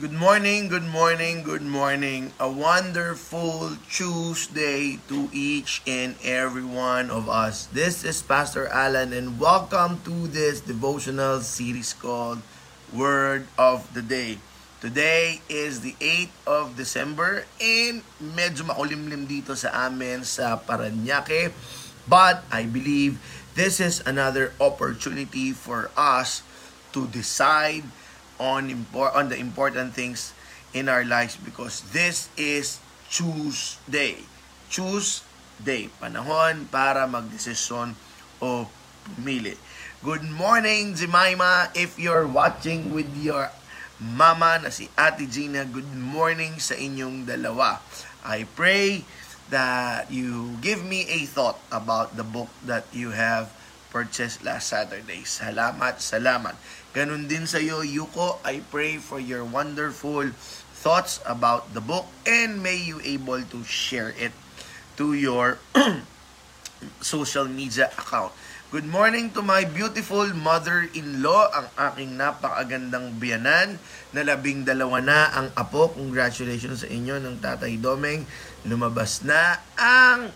Good morning, good morning, good morning. A wonderful Tuesday to each and every one of us. This is Pastor Alan and welcome to this devotional series called Word of the Day. Today is the 8th of December and medyo makulimlim dito sa amin sa Paranaque. But I believe this is another opportunity for us to decide on impor- on the important things in our lives because this is choose day. Choose day. Panahon para magdesisyon o pumili. Good morning, Jemima. If you're watching with your mama na si Ate Gina, good morning sa inyong dalawa. I pray that you give me a thought about the book that you have purchased last Saturday. Salamat, salamat. Ganun din sa iyo, Yuko. I pray for your wonderful thoughts about the book and may you able to share it to your social media account. Good morning to my beautiful mother-in-law, ang aking napakagandang biyanan, na labing dalawa na ang apo. Congratulations sa inyo ng Tatay Domeng. Lumabas na ang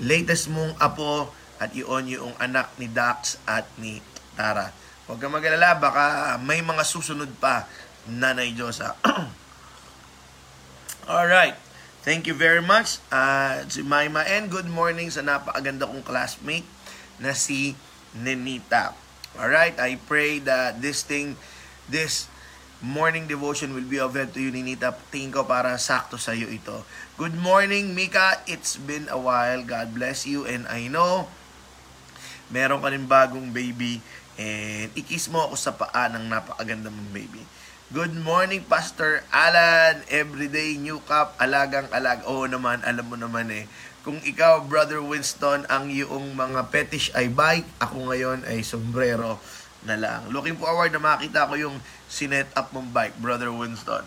latest mong apo at iyon yung anak ni Dax at ni Tara. Huwag kang mag-alala, baka may mga susunod pa, Nanay Diyosa. Alright. Thank you very much, uh, Jemima. And good morning sa napakaganda kong classmate na si Nenita. Alright, I pray that this thing, this morning devotion will be of help to you, Ninita. Tingin ko para sakto sa iyo ito. Good morning, Mika. It's been a while. God bless you. And I know, meron ka rin bagong baby. And ikis mo ako sa paa ng napakaganda mong baby. Good morning, Pastor Alan. Everyday new cup, alagang alag. Oo naman, alam mo naman eh. Kung ikaw, Brother Winston, ang iyong mga fetish ay bike, ako ngayon ay sombrero na lang. Looking forward na makita ko yung sinet up mong bike, Brother Winston.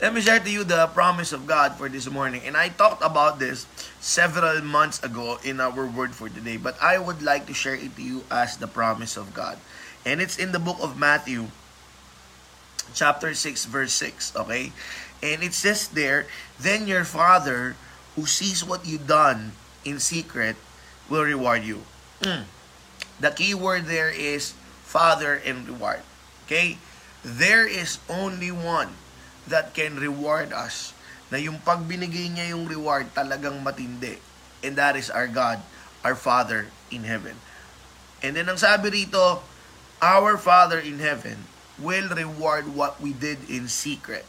Let me share to you the promise of God for this morning. And I talked about this several months ago in our word for today, but I would like to share it to you as the promise of God. And it's in the book of Matthew, chapter 6, verse 6. Okay? And it says there, Then your Father, who sees what you done in secret, will reward you. Mm. The key word there is Father and reward. Okay? There is only one that can reward us. Na yung pag binigay niya yung reward talagang matindi. And that is our God, our Father in heaven. And then ang sabi rito, our Father in heaven will reward what we did in secret.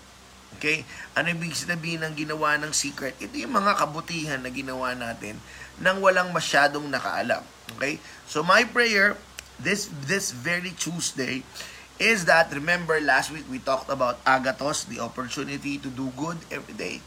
Okay? Ano ibig sabihin ng ginawa ng secret? Ito yung mga kabutihan na ginawa natin nang walang masyadong nakaalam. Okay? So my prayer this this very Tuesday is that remember last week we talked about agatos, the opportunity to do good every day.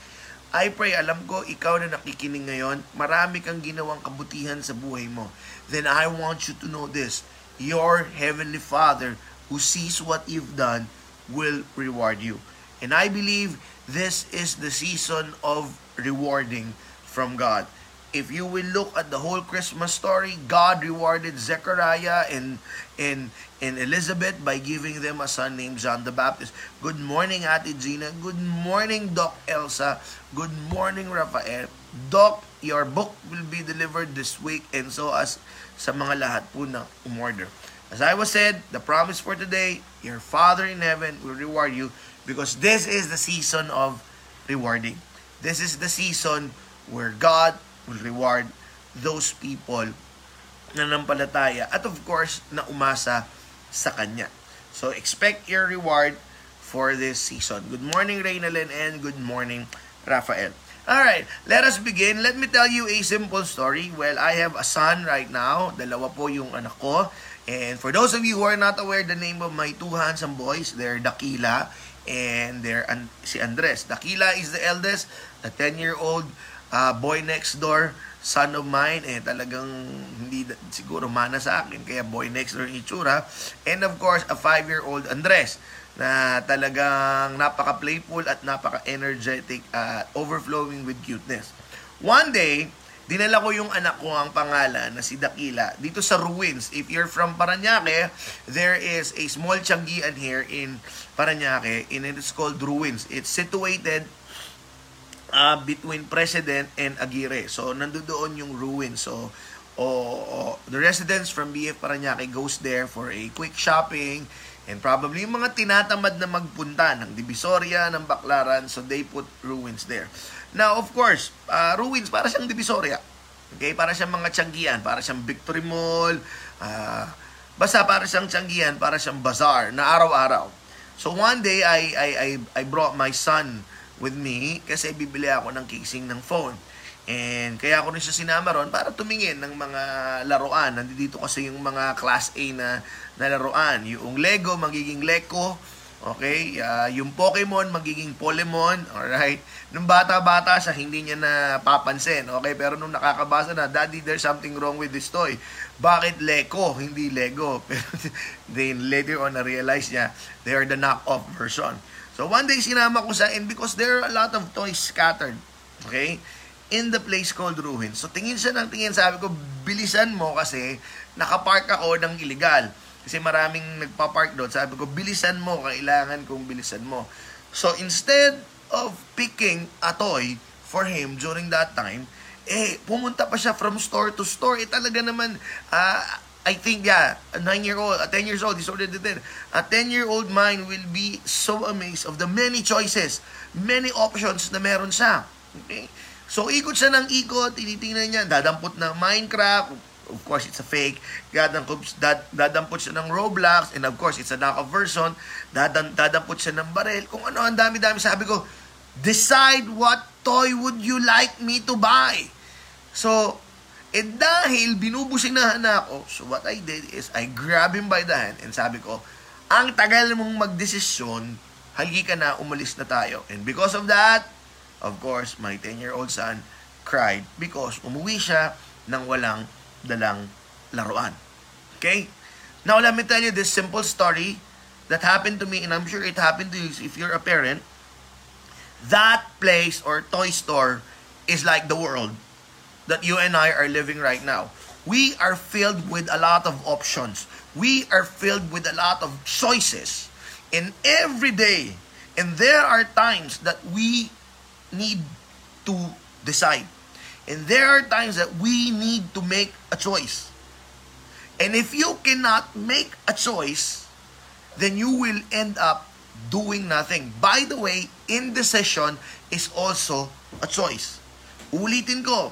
I pray, alam ko, ikaw na nakikinig ngayon, marami kang ginawang kabutihan sa buhay mo. Then I want you to know this your Heavenly Father who sees what you've done will reward you. And I believe this is the season of rewarding from God. If you will look at the whole Christmas story, God rewarded Zechariah and and and Elizabeth by giving them a son named John the Baptist. Good morning, Ate Gina. Good morning, Doc Elsa. Good morning, Rafael. Doc, your book will be delivered this week and so as sa mga lahat po na umorder. As I was said, the promise for today, your Father in heaven will reward you because this is the season of rewarding. This is the season where God will reward those people na nampalataya at of course na umasa sa Kanya. So expect your reward for this season. Good morning, Reynalyn, and good morning, Rafael. Alright, let us begin. Let me tell you a simple story. Well, I have a son right now. Dalawa po yung anak ko. And for those of you who are not aware the name of my two handsome boys, they're Dakila and they're si Andres. Dakila is the eldest, the 10-year-old uh, boy next door, son of mine, eh talagang hindi siguro mana sa akin, kaya boy next door itsura. And of course, a 5-year-old Andres na talagang napaka-playful at napaka-energetic at uh, overflowing with cuteness. One day, dinala ko yung anak ko ang pangalan na si Dakila dito sa ruins. If you're from Paranaque, there is a small Changian here in Paranaque and it's called Ruins. It's situated uh, between President and Aguirre. So, nandoon yung ruins. So, o, o, the residents from BF Paranaque goes there for a quick shopping and probably yung mga tinatamad na magpunta ng Divisoria, ng Baclaran, so they put ruins there. Now, of course, uh, ruins, para siyang Divisoria. Okay? Para siyang mga Tianggian, para siyang Victory Mall, uh, basta para siyang Tianggian, para siyang bazaar na araw-araw. So one day, I, I, I, I brought my son with me kasi bibili ako ng casing ng phone. And kaya ako rin siya sinama ron para tumingin ng mga laruan. Nandito kasi yung mga class A na, na laruan. Yung Lego, magiging Lego. Okay? Uh, yung Pokemon, magiging Polemon. Alright? Nung bata-bata siya, hindi niya na papansin. Okay? Pero nung nakakabasa na, Daddy, there's something wrong with this toy. Bakit Lego, hindi Lego? Pero then later on, na-realize niya, they are the knock-off version. So one day, sinama ko sa, and because there are a lot of toys scattered. Okay? In the place called Ruin. So tingin siya ng tingin. Sabi ko, bilisan mo kasi nakapark ako ng illegal kasi maraming nagpa-park doon. Sabi ko, bilisan mo. Kailangan kong bilisan mo. So, instead of picking a toy for him during that time, eh, pumunta pa siya from store to store. Eh, talaga naman, uh, I think, yeah, a 9-year-old, a 10 years old, he's already there. A 10-year-old mind will be so amazed of the many choices, many options na meron siya. Okay? So, ikot siya ng ikot, tinitingnan niya, dadampot ng Minecraft, of course, it's a fake. Dadampot, dad, dadampot siya ng Roblox, and of course, it's a knockoff version. Dadan, dadampot siya ng baril. Kung ano, ang dami-dami. Sabi ko, decide what toy would you like me to buy? So, eh dahil binubusinahan na ako, so what I did is, I grab him by the hand and sabi ko, ang tagal mong magdesisyon, haligi ka na, umalis na tayo. And because of that, of course, my 10-year-old son cried because umuwi siya nang walang dalang laruan. Okay? Now, let me tell you this simple story that happened to me, and I'm sure it happened to you if you're a parent. That place or toy store is like the world that you and I are living right now. We are filled with a lot of options. We are filled with a lot of choices. in every day, and there are times that we need to decide. And there are times that we need to make a choice. And if you cannot make a choice, then you will end up doing nothing. By the way, indecision is also a choice. Ulitin ko,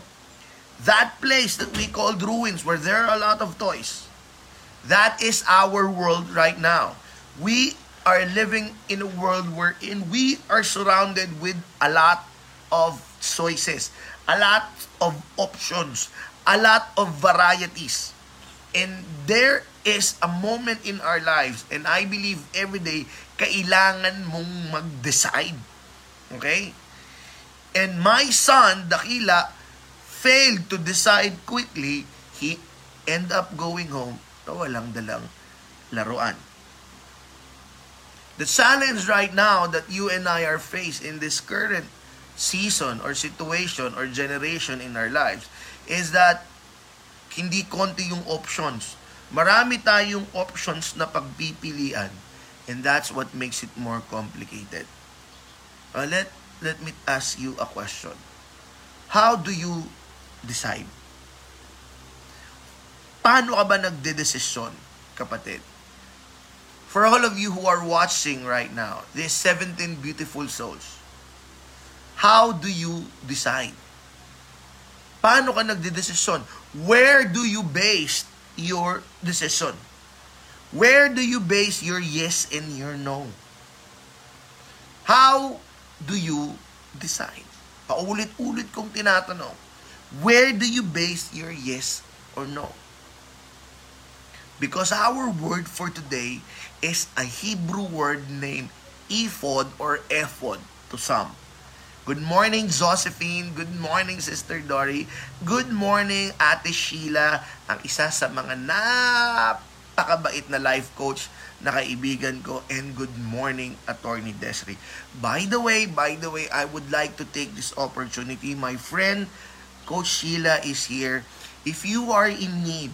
that place that we called ruins where there are a lot of toys, that is our world right now. We are living in a world wherein we are surrounded with a lot of choices a lot of options, a lot of varieties. And there is a moment in our lives, and I believe every day, kailangan mong mag-decide. Okay? And my son, Dakila, failed to decide quickly. He end up going home na walang dalang laruan. The challenge right now that you and I are faced in this current season or situation or generation in our lives is that hindi konti yung options. Marami tayong options na pagpipilian and that's what makes it more complicated. Uh, let, let me ask you a question. How do you decide? Paano ka ba nagdedesisyon, kapatid? For all of you who are watching right now, these 17 beautiful souls, How do you decide? Paano ka nagdedesisyon? Where do you base your decision? Where do you base your yes and your no? How do you decide? Paulit-ulit kong tinatanong. Where do you base your yes or no? Because our word for today is a Hebrew word named ephod or ephod to some. Good morning, Josephine. Good morning, Sister Dory. Good morning, Ate Sheila, ang isa sa mga napakabait na life coach na kaibigan ko. And good morning, Attorney Desri. By the way, by the way, I would like to take this opportunity, my friend, Coach Sheila is here. If you are in need,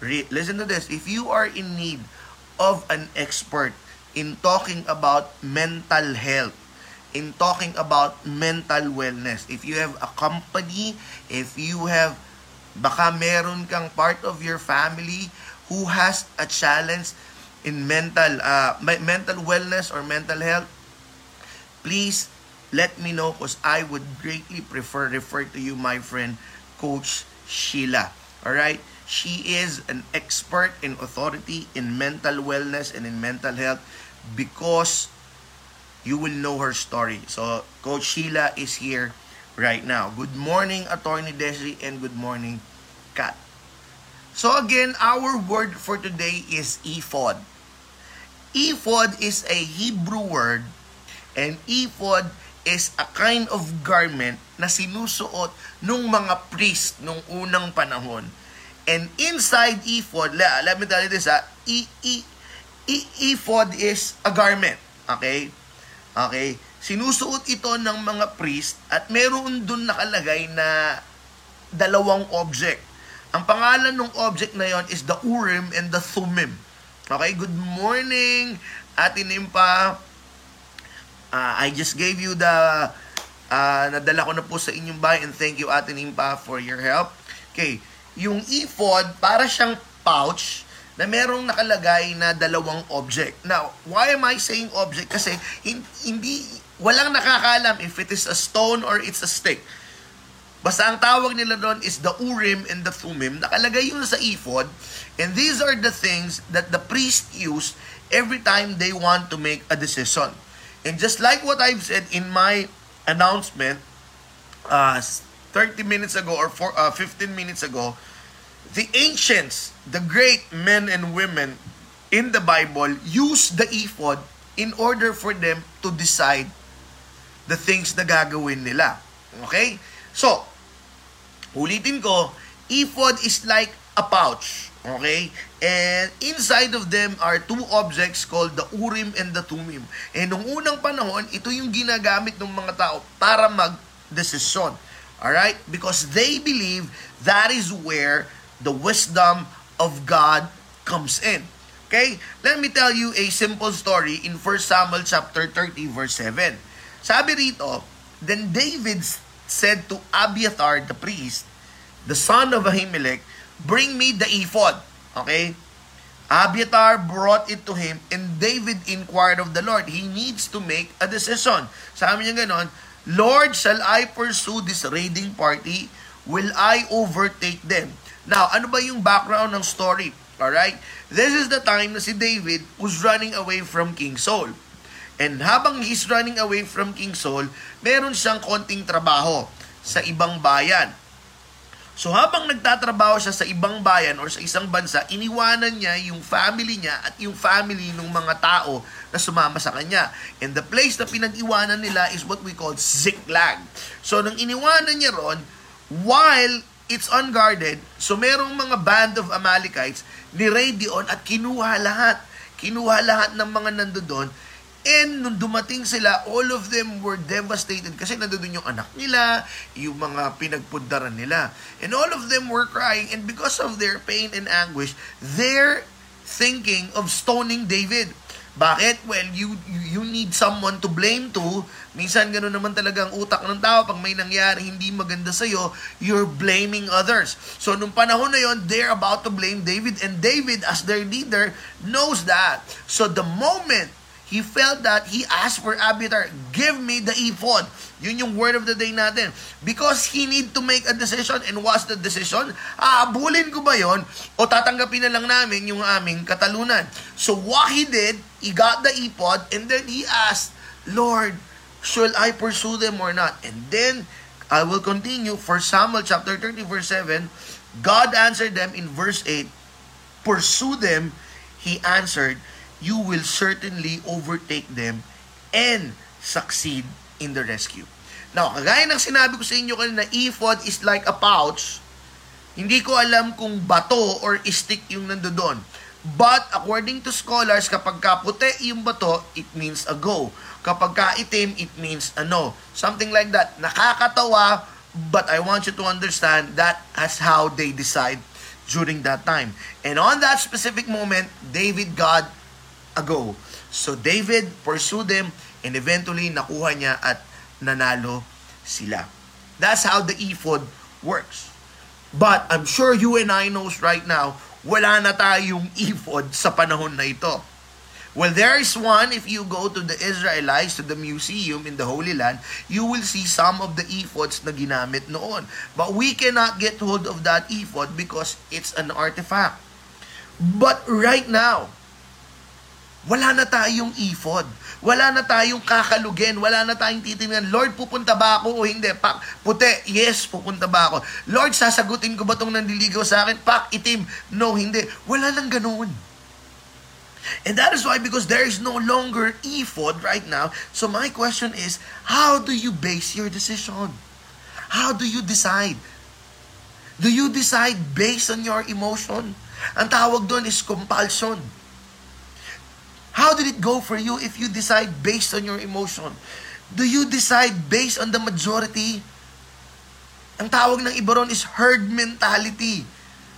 re- listen to this, if you are in need of an expert in talking about mental health, in talking about mental wellness, if you have a company, if you have, baka meron kang part of your family who has a challenge in mental uh, mental wellness or mental health, please let me know because I would greatly prefer refer to you, my friend, Coach Sheila. All right? She is an expert in authority in mental wellness and in mental health because you will know her story. So, Coach Sheila is here right now. Good morning, Attorney Desi, and good morning, Kat. So again, our word for today is ephod. Ephod is a Hebrew word and ephod is a kind of garment na sinusuot nung mga priest nung unang panahon. And inside ephod, let, let me tell you this ha, e, e, e, ephod is a garment. Okay? Okay? Sinusuot ito ng mga priest at meron dun nakalagay na dalawang object. Ang pangalan ng object na yon is the Urim and the Thummim. Okay, good morning, Ate Nimpa. Uh, I just gave you the, uh, nadala ko na po sa inyong bahay and thank you Ate Nimpa for your help. Okay, yung ephod, para siyang pouch na merong nakalagay na dalawang object. Now, why am I saying object? Kasi hindi, walang nakakalam if it is a stone or it's a stick. Basta ang tawag nila doon is the Urim and the Thummim. Nakalagay yun sa ephod. And these are the things that the priest use every time they want to make a decision. And just like what I've said in my announcement uh, 30 minutes ago or four, uh, 15 minutes ago, the ancients, the great men and women in the Bible use the ephod in order for them to decide the things na gagawin nila. Okay? So, Ulitin ko, ephod is like a pouch. Okay? And inside of them are two objects called the Urim and the Tumim. And nung unang panahon, ito yung ginagamit ng mga tao para mag-desisyon. Alright? Because they believe that is where the wisdom of God comes in. Okay? Let me tell you a simple story in 1 Samuel chapter 30 verse 7. Sabi rito, Then David said to Abiathar the priest, the son of Ahimelech, bring me the ephod. Okay? Abiathar brought it to him and David inquired of the Lord. He needs to make a decision. Sabi niya ganon, Lord, shall I pursue this raiding party? Will I overtake them? Now, ano ba yung background ng story? Alright? This is the time na si David was running away from King Saul. And habang he's running away from King Saul, meron siyang konting trabaho sa ibang bayan. So habang nagtatrabaho siya sa ibang bayan or sa isang bansa, iniwanan niya yung family niya at yung family ng mga tao na sumama sa kanya. And the place na pinag-iwanan nila is what we call Ziklag. So nang iniwanan niya ron, while it's unguarded, so merong mga band of Amalekites, ni-raid at kinuha lahat. Kinuha lahat ng mga nando doon And nung dumating sila, all of them were devastated kasi nandoon yung anak nila, yung mga pinagpundaran nila. And all of them were crying and because of their pain and anguish, they're thinking of stoning David. Bakit? Well, you, you need someone to blame to. Minsan gano'n naman talaga ang utak ng tao. Pag may nangyari hindi maganda sa'yo, you're blaming others. So, nung panahon na yon, they're about to blame David. And David, as their leader, knows that. So, the moment He felt that he asked for Abiathar, give me the ephod. Yun yung word of the day natin. Because he need to make a decision. And what's the decision? Aabulin ko ba yon O tatanggapin na lang namin yung aming katalunan? So what he did, he got the ephod and then he asked, Lord, shall I pursue them or not? And then, I will continue for Samuel chapter 30 verse 7. God answered them in verse 8, Pursue them, he answered, you will certainly overtake them and succeed in the rescue. Now, kagaya ng sinabi ko sa inyo kanina, ephod is like a pouch. Hindi ko alam kung bato or stick yung nandoon. But according to scholars, kapag kaputi yung bato, it means a go. Kapag kaitim, it means ano. Something like that. Nakakatawa, But I want you to understand that as how they decide during that time. And on that specific moment, David got a go. So David pursued them and eventually nakuha niya at nanalo sila. That's how the ephod works. But I'm sure you and I knows right now, wala na tayong ephod sa panahon na ito. Well, there is one, if you go to the Israelites, to the museum in the Holy Land, you will see some of the ephods na ginamit noon. But we cannot get hold of that ephod because it's an artifact. But right now, wala na tayong ephod. Wala na tayong kakalugin. Wala na tayong titingnan. Lord, pupunta ba ako o hindi? Pak, puti. Yes, pupunta ba ako? Lord, sasagutin ko ba itong nandiligaw sa akin? Pak, itim. No, hindi. Wala nang ganoon. And that is why, because there is no longer ephod right now. So my question is, how do you base your decision? How do you decide? Do you decide based on your emotion? Ang tawag doon is compulsion. How did it go for you if you decide based on your emotion? Do you decide based on the majority? Ang tawag ng iba ron is herd mentality.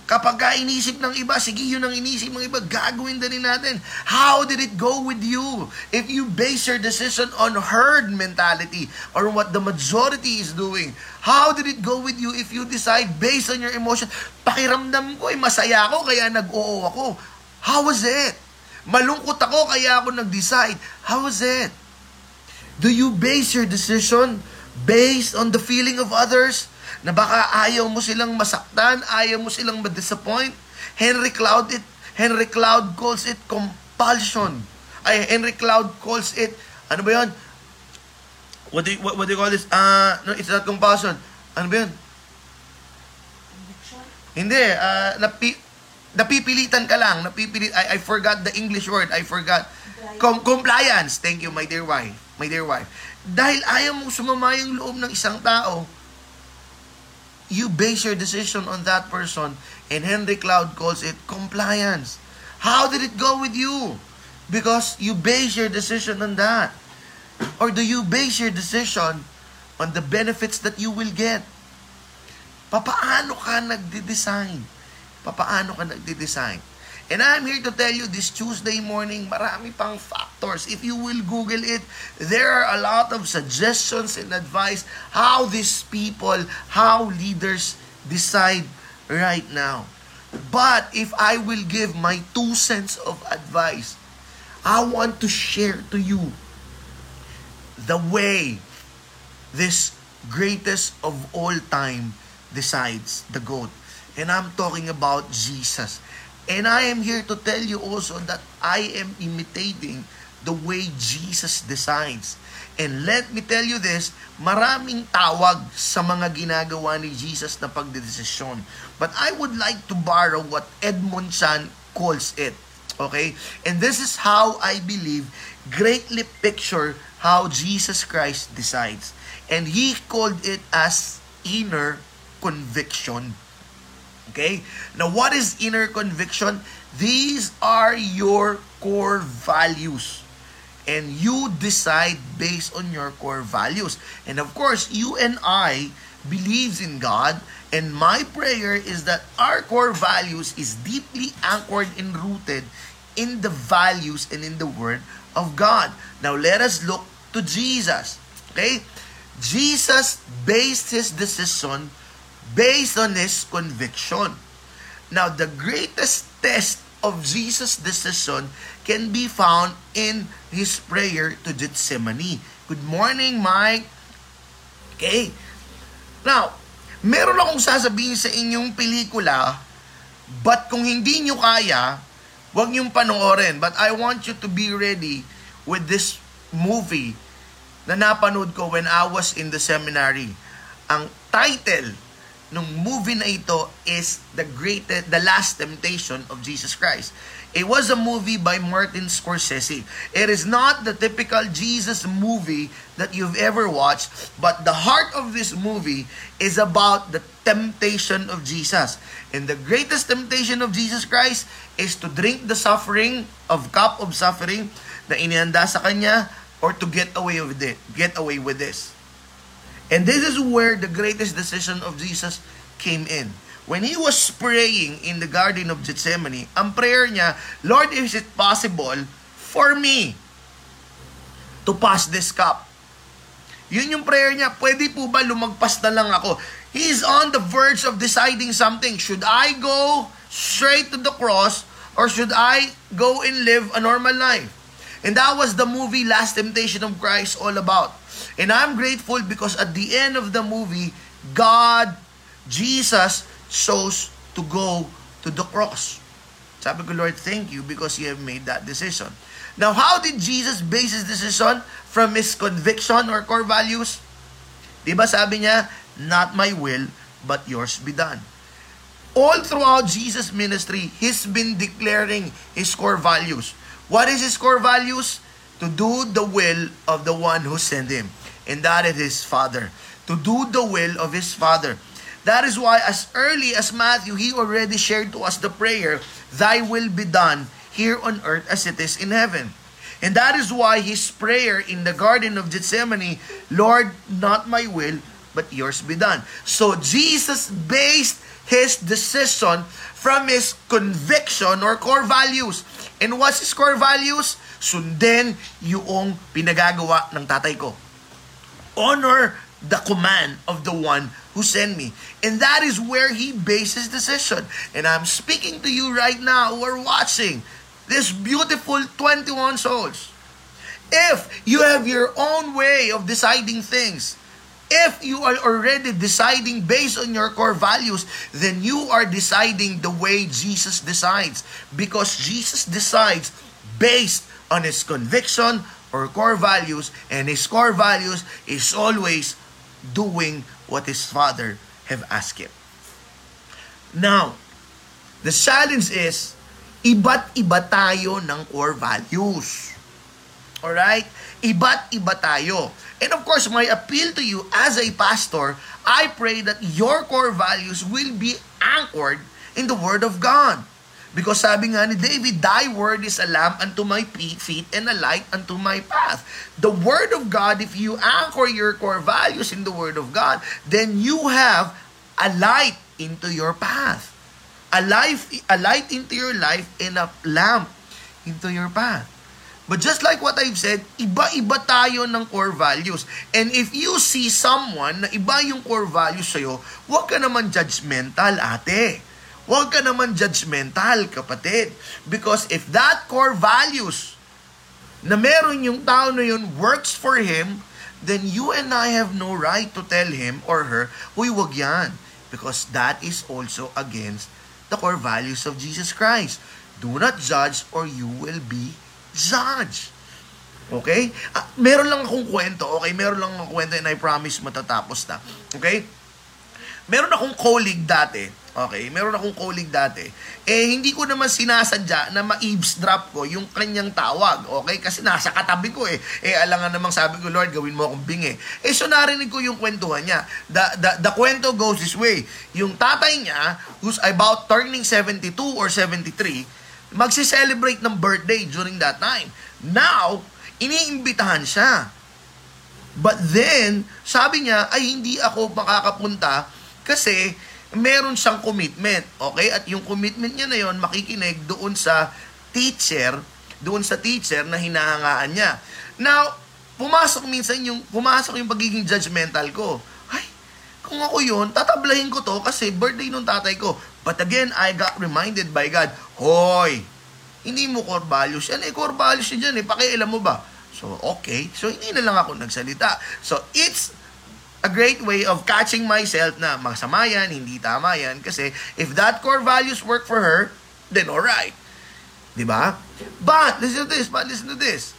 Kapag ka inisip ng iba, sige yun ang inisip ng iba, gagawin din natin. How did it go with you? If you base your decision on herd mentality or what the majority is doing, how did it go with you if you decide based on your emotion? Pakiramdam ko, eh, masaya ako kaya nag-oo ako. How was it? Malungkot ako kaya ako nag-decide. How was it? Do you base your decision based on the feeling of others? na baka ayaw mo silang masaktan, ayaw mo silang ma-disappoint. Henry Cloud it Henry Cloud calls it compulsion. Ay Henry Cloud calls it ano ba 'yon? What do you, what, what do you call this? Uh, no, it's not compulsion. Ano ba 'yun? Hindi, uh, napi, napipilitan ka lang. Napipilit, I, I forgot the English word. I forgot. Com- compliance. Thank you, my dear wife. My dear wife. Dahil ayaw mong sumama yung loob ng isang tao, you base your decision on that person, and Henry Cloud calls it compliance. How did it go with you? Because you base your decision on that. Or do you base your decision on the benefits that you will get? Papaano ka nagde-design? Papaano ka nagde-design? And I'm here to tell you this Tuesday morning, marami pang factors. If you will Google it, there are a lot of suggestions and advice how these people, how leaders decide right now. But if I will give my two cents of advice, I want to share to you the way this greatest of all time decides the goat. And I'm talking about Jesus. And I am here to tell you also that I am imitating the way Jesus designs. And let me tell you this, maraming tawag sa mga ginagawa ni Jesus na pagdedesisyon. But I would like to borrow what Edmond Chan calls it. Okay? And this is how I believe greatly picture how Jesus Christ decides. And he called it as inner conviction. Okay? Now, what is inner conviction? These are your core values. And you decide based on your core values. And of course, you and I believes in God. And my prayer is that our core values is deeply anchored and rooted in the values and in the Word of God. Now, let us look to Jesus. Okay? Jesus based his decision based on his conviction. Now, the greatest test of Jesus' decision can be found in his prayer to Gethsemane. Good morning, Mike. Okay. Now, meron akong sasabihin sa inyong pelikula, but kung hindi nyo kaya, huwag niyong panoorin. But I want you to be ready with this movie na napanood ko when I was in the seminary. Ang title nung movie na ito is the greatest, the last temptation of Jesus Christ. It was a movie by Martin Scorsese. It is not the typical Jesus movie that you've ever watched, but the heart of this movie is about the temptation of Jesus. And the greatest temptation of Jesus Christ is to drink the suffering of cup of suffering na inihanda sa kanya or to get away with it, get away with this. And this is where the greatest decision of Jesus came in. When he was praying in the Garden of Gethsemane, ang prayer niya, Lord, is it possible for me to pass this cup? Yun yung prayer niya. Pwede po ba lumagpas na lang ako? He is on the verge of deciding something. Should I go straight to the cross or should I go and live a normal life? And that was the movie Last Temptation of Christ all about. And I'm grateful because at the end of the movie, God, Jesus, chose to go to the cross. Sabi ko, Lord, thank you because you have made that decision. Now, how did Jesus base his decision from his conviction or core values? Di ba sabi niya, not my will, but yours be done. All throughout Jesus' ministry, he's been declaring his core values. What is his core values? To do the will of the one who sent him. And that is his Father. To do the will of his Father. That is why as early as Matthew, he already shared to us the prayer, Thy will be done here on earth as it is in heaven. And that is why his prayer in the Garden of Gethsemane, Lord, not my will, but yours be done. So Jesus based his decision from his conviction or core values. And what's his core values? Sundin yung pinagagawa ng tatay ko. Honor the command of the one who sent me. And that is where he bases decision. And I'm speaking to you right now who are watching this beautiful 21 souls. If you have your own way of deciding things, if you are already deciding based on your core values, then you are deciding the way Jesus decides. Because Jesus decides based on his conviction or core values, and his core values is always doing what his father have asked him. Now, the challenge is, iba't iba tayo ng core values. Alright? Iba't iba tayo. And of course, my appeal to you as a pastor, I pray that your core values will be anchored in the Word of God. Because sabi nga ni David, Thy word is a lamp unto my feet and a light unto my path. The word of God, if you anchor your core values in the word of God, then you have a light into your path. A life, a light into your life and a lamp into your path. But just like what I've said, iba-iba tayo ng core values. And if you see someone na iba yung core values sa'yo, huwag ka naman judgmental, ate Huwag ka naman judgmental, kapatid. Because if that core values na meron yung tao na yun works for him, then you and I have no right to tell him or her, huy, wag yan. Because that is also against the core values of Jesus Christ. Do not judge or you will be judged. Okay? Ah, meron lang akong kwento, okay? Meron lang akong kwento and I promise matatapos na. Okay? Meron akong colleague dati, Okay, meron akong colleague dati. Eh, hindi ko naman sinasadya na ma-eavesdrop ko yung kanyang tawag. Okay, kasi nasa katabi ko eh. Eh, alangan namang sabi ko, Lord, gawin mo akong bingi. Eh, so narinig ko yung kwentuhan niya. The, the, the kwento goes this way. Yung tatay niya, who's about turning 72 or 73, magsi-celebrate ng birthday during that time. Now, iniimbitahan siya. But then, sabi niya, ay hindi ako makakapunta kasi meron siyang commitment. Okay? At yung commitment niya na yon makikinig doon sa teacher, doon sa teacher na hinahangaan niya. Now, pumasok minsan yung, pumasok yung pagiging judgmental ko. Ay, kung ako yun, tatablahin ko to kasi birthday nung tatay ko. But again, I got reminded by God, Hoy, hindi mo core values yan. Eh, core values yan eh. Pakialam mo ba? So, okay. So, hindi na lang ako nagsalita. So, it's a great way of catching myself na masama yan, hindi tama yan. Kasi if that core values work for her, then alright. Di ba? But, listen to this, but listen to this.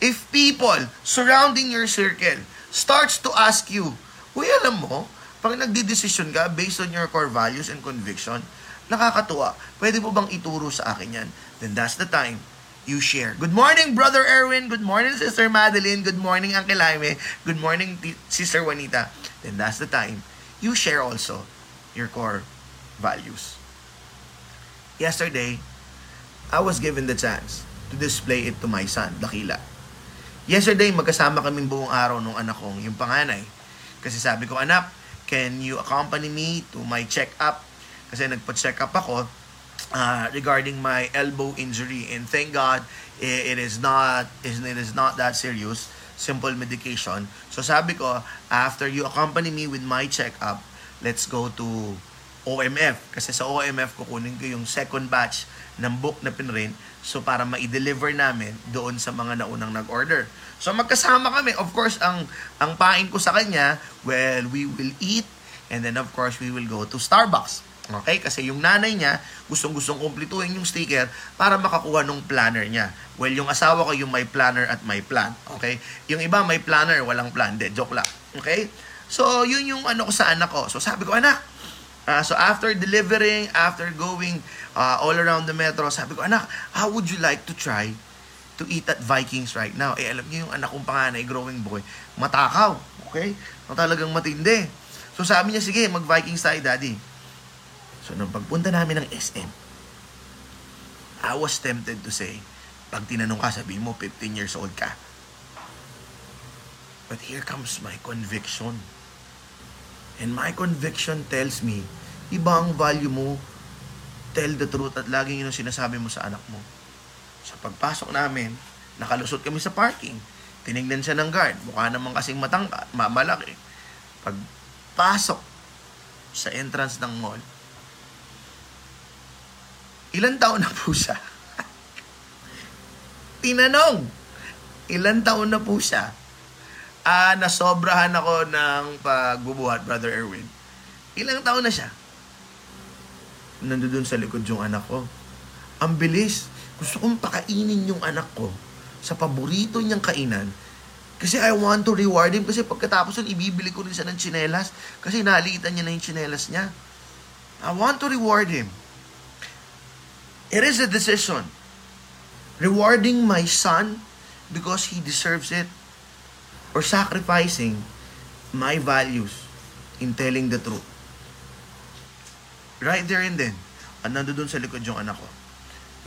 If people surrounding your circle starts to ask you, Uy, alam mo, pag nagdi-decision ka based on your core values and conviction, nakakatuwa. Pwede mo bang ituro sa akin yan? Then that's the time you share. Good morning, Brother Erwin. Good morning, Sister Madeline. Good morning, Uncle Jaime. Good morning, Sister Juanita. Then that's the time you share also your core values. Yesterday, I was given the chance to display it to my son, Dakila. Yesterday, magkasama kaming buong araw nung anak kong, yung panganay. Kasi sabi ko, anak, can you accompany me to my check-up? Kasi nagpa-check up ako uh, regarding my elbow injury and thank God it, is not it is not that serious simple medication so sabi ko after you accompany me with my check-up let's go to OMF kasi sa OMF kukunin ko yung second batch ng book na pinrint so para ma-deliver namin doon sa mga naunang nag-order. So magkasama kami. Of course, ang ang pain ko sa kanya, well, we will eat and then of course we will go to Starbucks. Okay? Kasi yung nanay niya, gustong-gustong kumplituhin yung sticker para makakuha ng planner niya. Well, yung asawa ko yung may planner at may plan. Okay? Yung iba may planner, walang plan. De, joke lang. Okay? So, yun yung ano ko sa anak ko. So, sabi ko, anak, uh, so after delivering, after going uh, all around the metro, sabi ko, anak, how would you like to try to eat at Vikings right now? Eh, alam niyo yung anak kong panganay, growing boy, matakaw. Okay? No, talagang matindi. So, sabi niya, sige, mag-Vikings tayo, daddy. So, nung pagpunta namin ng SM, I was tempted to say, pag tinanong ka, sabi mo, 15 years old ka. But here comes my conviction. And my conviction tells me, iba ang value mo, tell the truth at laging yun ang sinasabi mo sa anak mo. Sa pagpasok namin, nakalusot kami sa parking. Tinignan siya ng guard. Mukha naman kasing matangka, mamalaki. Pagpasok sa entrance ng mall, ilan taon na po siya? Tinanong, ilan taon na po siya? Ah, nasobrahan ako ng pagbubuhat, Brother Erwin. Ilang taon na siya? Nandoon sa likod yung anak ko. Ang bilis. Gusto kong pakainin yung anak ko sa paborito niyang kainan. Kasi I want to reward him. Kasi pagkatapos nun, ibibili ko rin siya ng chinelas. Kasi nalitan niya na yung chinelas niya. I want to reward him. It is a decision. Rewarding my son because he deserves it or sacrificing my values in telling the truth. Right there and then, at nando dun sa likod yung anak ko.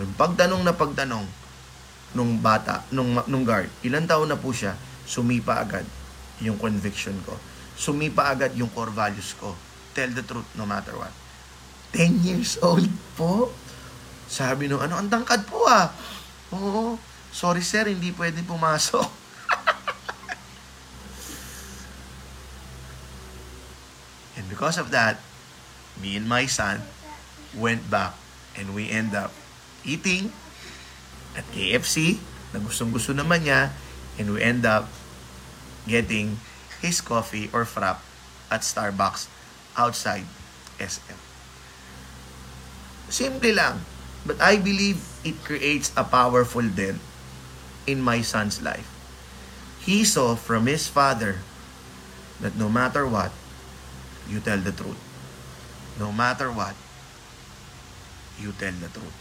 Nung pagtanong na pagtanong nung bata, nung, nung guard, ilan taon na po siya, sumipa agad yung conviction ko. Sumipa agad yung core values ko. Tell the truth no matter what. 10 years old po? Sabi nung, ano, ang tangkad po ah. Oo, sorry sir, hindi pwede pumasok. and because of that, me and my son went back and we end up eating at KFC na gustong gusto naman niya and we end up getting his coffee or frap at Starbucks outside SM. Simple lang. But I believe it creates a powerful dent in my son's life. He saw from his father that no matter what, you tell the truth. No matter what, you tell the truth.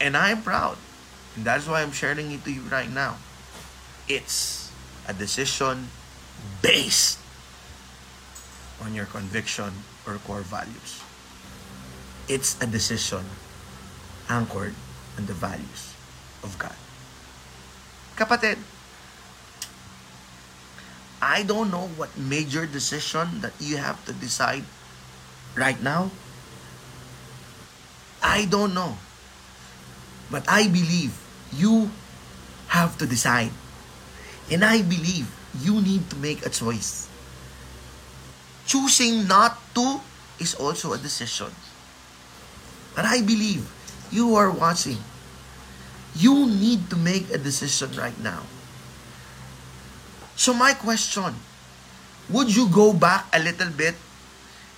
And I'm proud. And that's why I'm sharing it to you right now. It's a decision based on your conviction or core values. It's a decision anchored on the values of God. Kapatid, I don't know what major decision that you have to decide right now. I don't know. But I believe you have to decide. And I believe you need to make a choice. Choosing not to is also a decision. But I believe you are watching, you need to make a decision right now. So my question, would you go back a little bit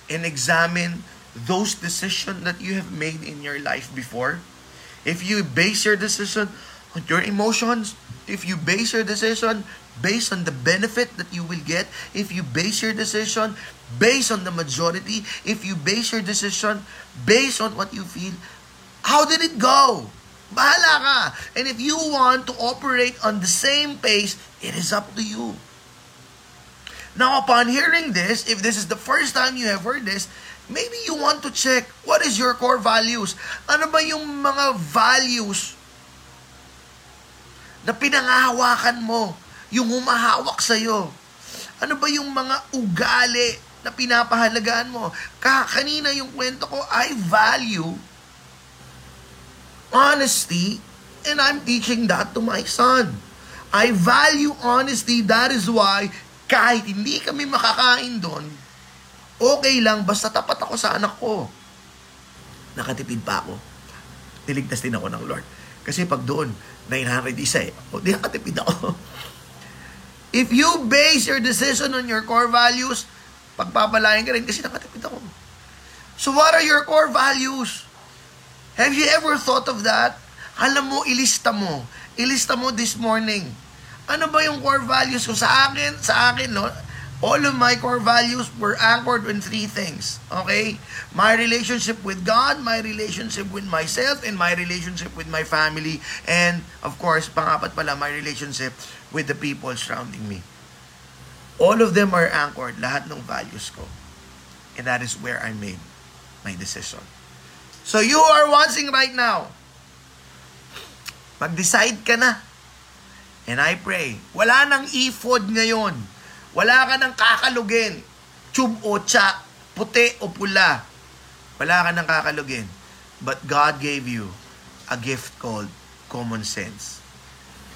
and examine those decisions that you have made in your life before? If you base your decision on your emotions, if you base your decision based on the benefit that you will get, if you base your decision based on the majority, if you base your decision based on what you feel, how did it go? Bahala ka. And if you want to operate on the same pace, it is up to you. Now, upon hearing this, if this is the first time you have heard this, maybe you want to check what is your core values. Ano ba yung mga values na pinangahawakan mo, yung humahawak sa'yo. Ano ba yung mga ugali na pinapahalagaan mo? Ka kanina yung kwento ko, I value honesty and I'm teaching that to my son. I value honesty. That is why kahit hindi kami makakain doon, okay lang basta tapat ako sa anak ko. Nakatipid pa ako. Niligtas din ako ng Lord. Kasi pag doon, 900 isa eh. O, di nakatipid ako. If you base your decision on your core values, pagpapalayan ka rin kasi nakatipid ako. So what are your core values? Have you ever thought of that? Alam mo, ilista mo. Ilista mo this morning. Ano ba yung core values ko? Sa akin, sa akin, no? All of my core values were anchored in three things. Okay? My relationship with God, my relationship with myself, and my relationship with my family. And, of course, pangapat pala, my relationship with the people surrounding me. All of them are anchored, lahat ng values ko. And that is where I made my decision. So you are watching right now. Mag-decide ka na. And I pray, wala nang ifod ngayon wala ka nang kakalugin. Tube o tsa, puti o pula. Wala ka nang kakalugin. But God gave you a gift called common sense.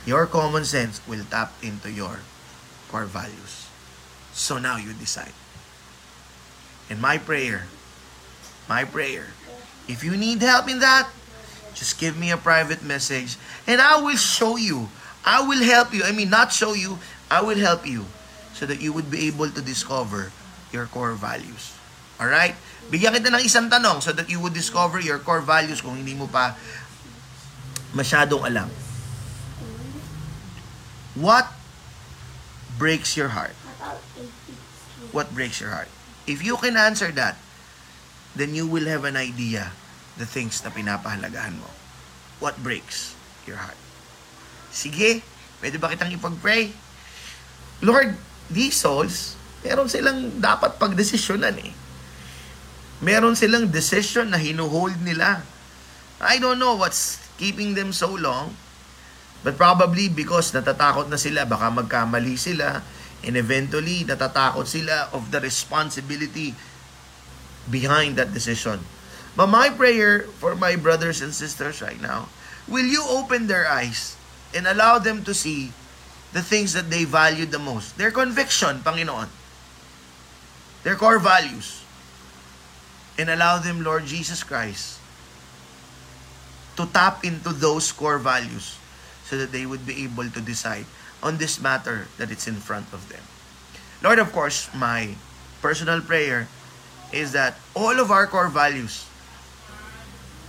Your common sense will tap into your core values. So now you decide. And my prayer, my prayer, if you need help in that, just give me a private message and I will show you. I will help you. I mean, not show you, I will help you so that you would be able to discover your core values. Alright? Bigyan kita ng isang tanong so that you would discover your core values kung hindi mo pa masyadong alam. What breaks your heart? What breaks your heart? If you can answer that, then you will have an idea the things na pinapahalagahan mo. What breaks your heart? Sige, pwede ba kitang ipag-pray? Lord, these souls, meron silang dapat pagdesisyonan eh. Meron silang decision na hinuhold nila. I don't know what's keeping them so long, but probably because natatakot na sila, baka magkamali sila, and eventually natatakot sila of the responsibility behind that decision. But my prayer for my brothers and sisters right now, will you open their eyes and allow them to see the things that they valued the most. Their conviction, Panginoon. Their core values. And allow them, Lord Jesus Christ, to tap into those core values so that they would be able to decide on this matter that it's in front of them. Lord, of course, my personal prayer is that all of our core values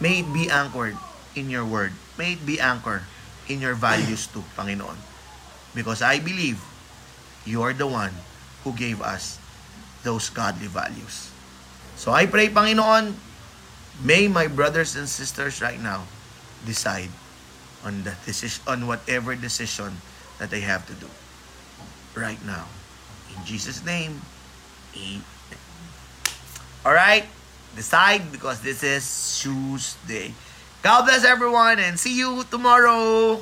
may be anchored in your word. May it be anchored in your values too, Panginoon. Because I believe you are the one who gave us those godly values. So I pray, Panginoon, may my brothers and sisters right now decide on the decision, on whatever decision that they have to do right now. In Jesus' name, Amen. All right, decide because this is Tuesday. God bless everyone and see you tomorrow.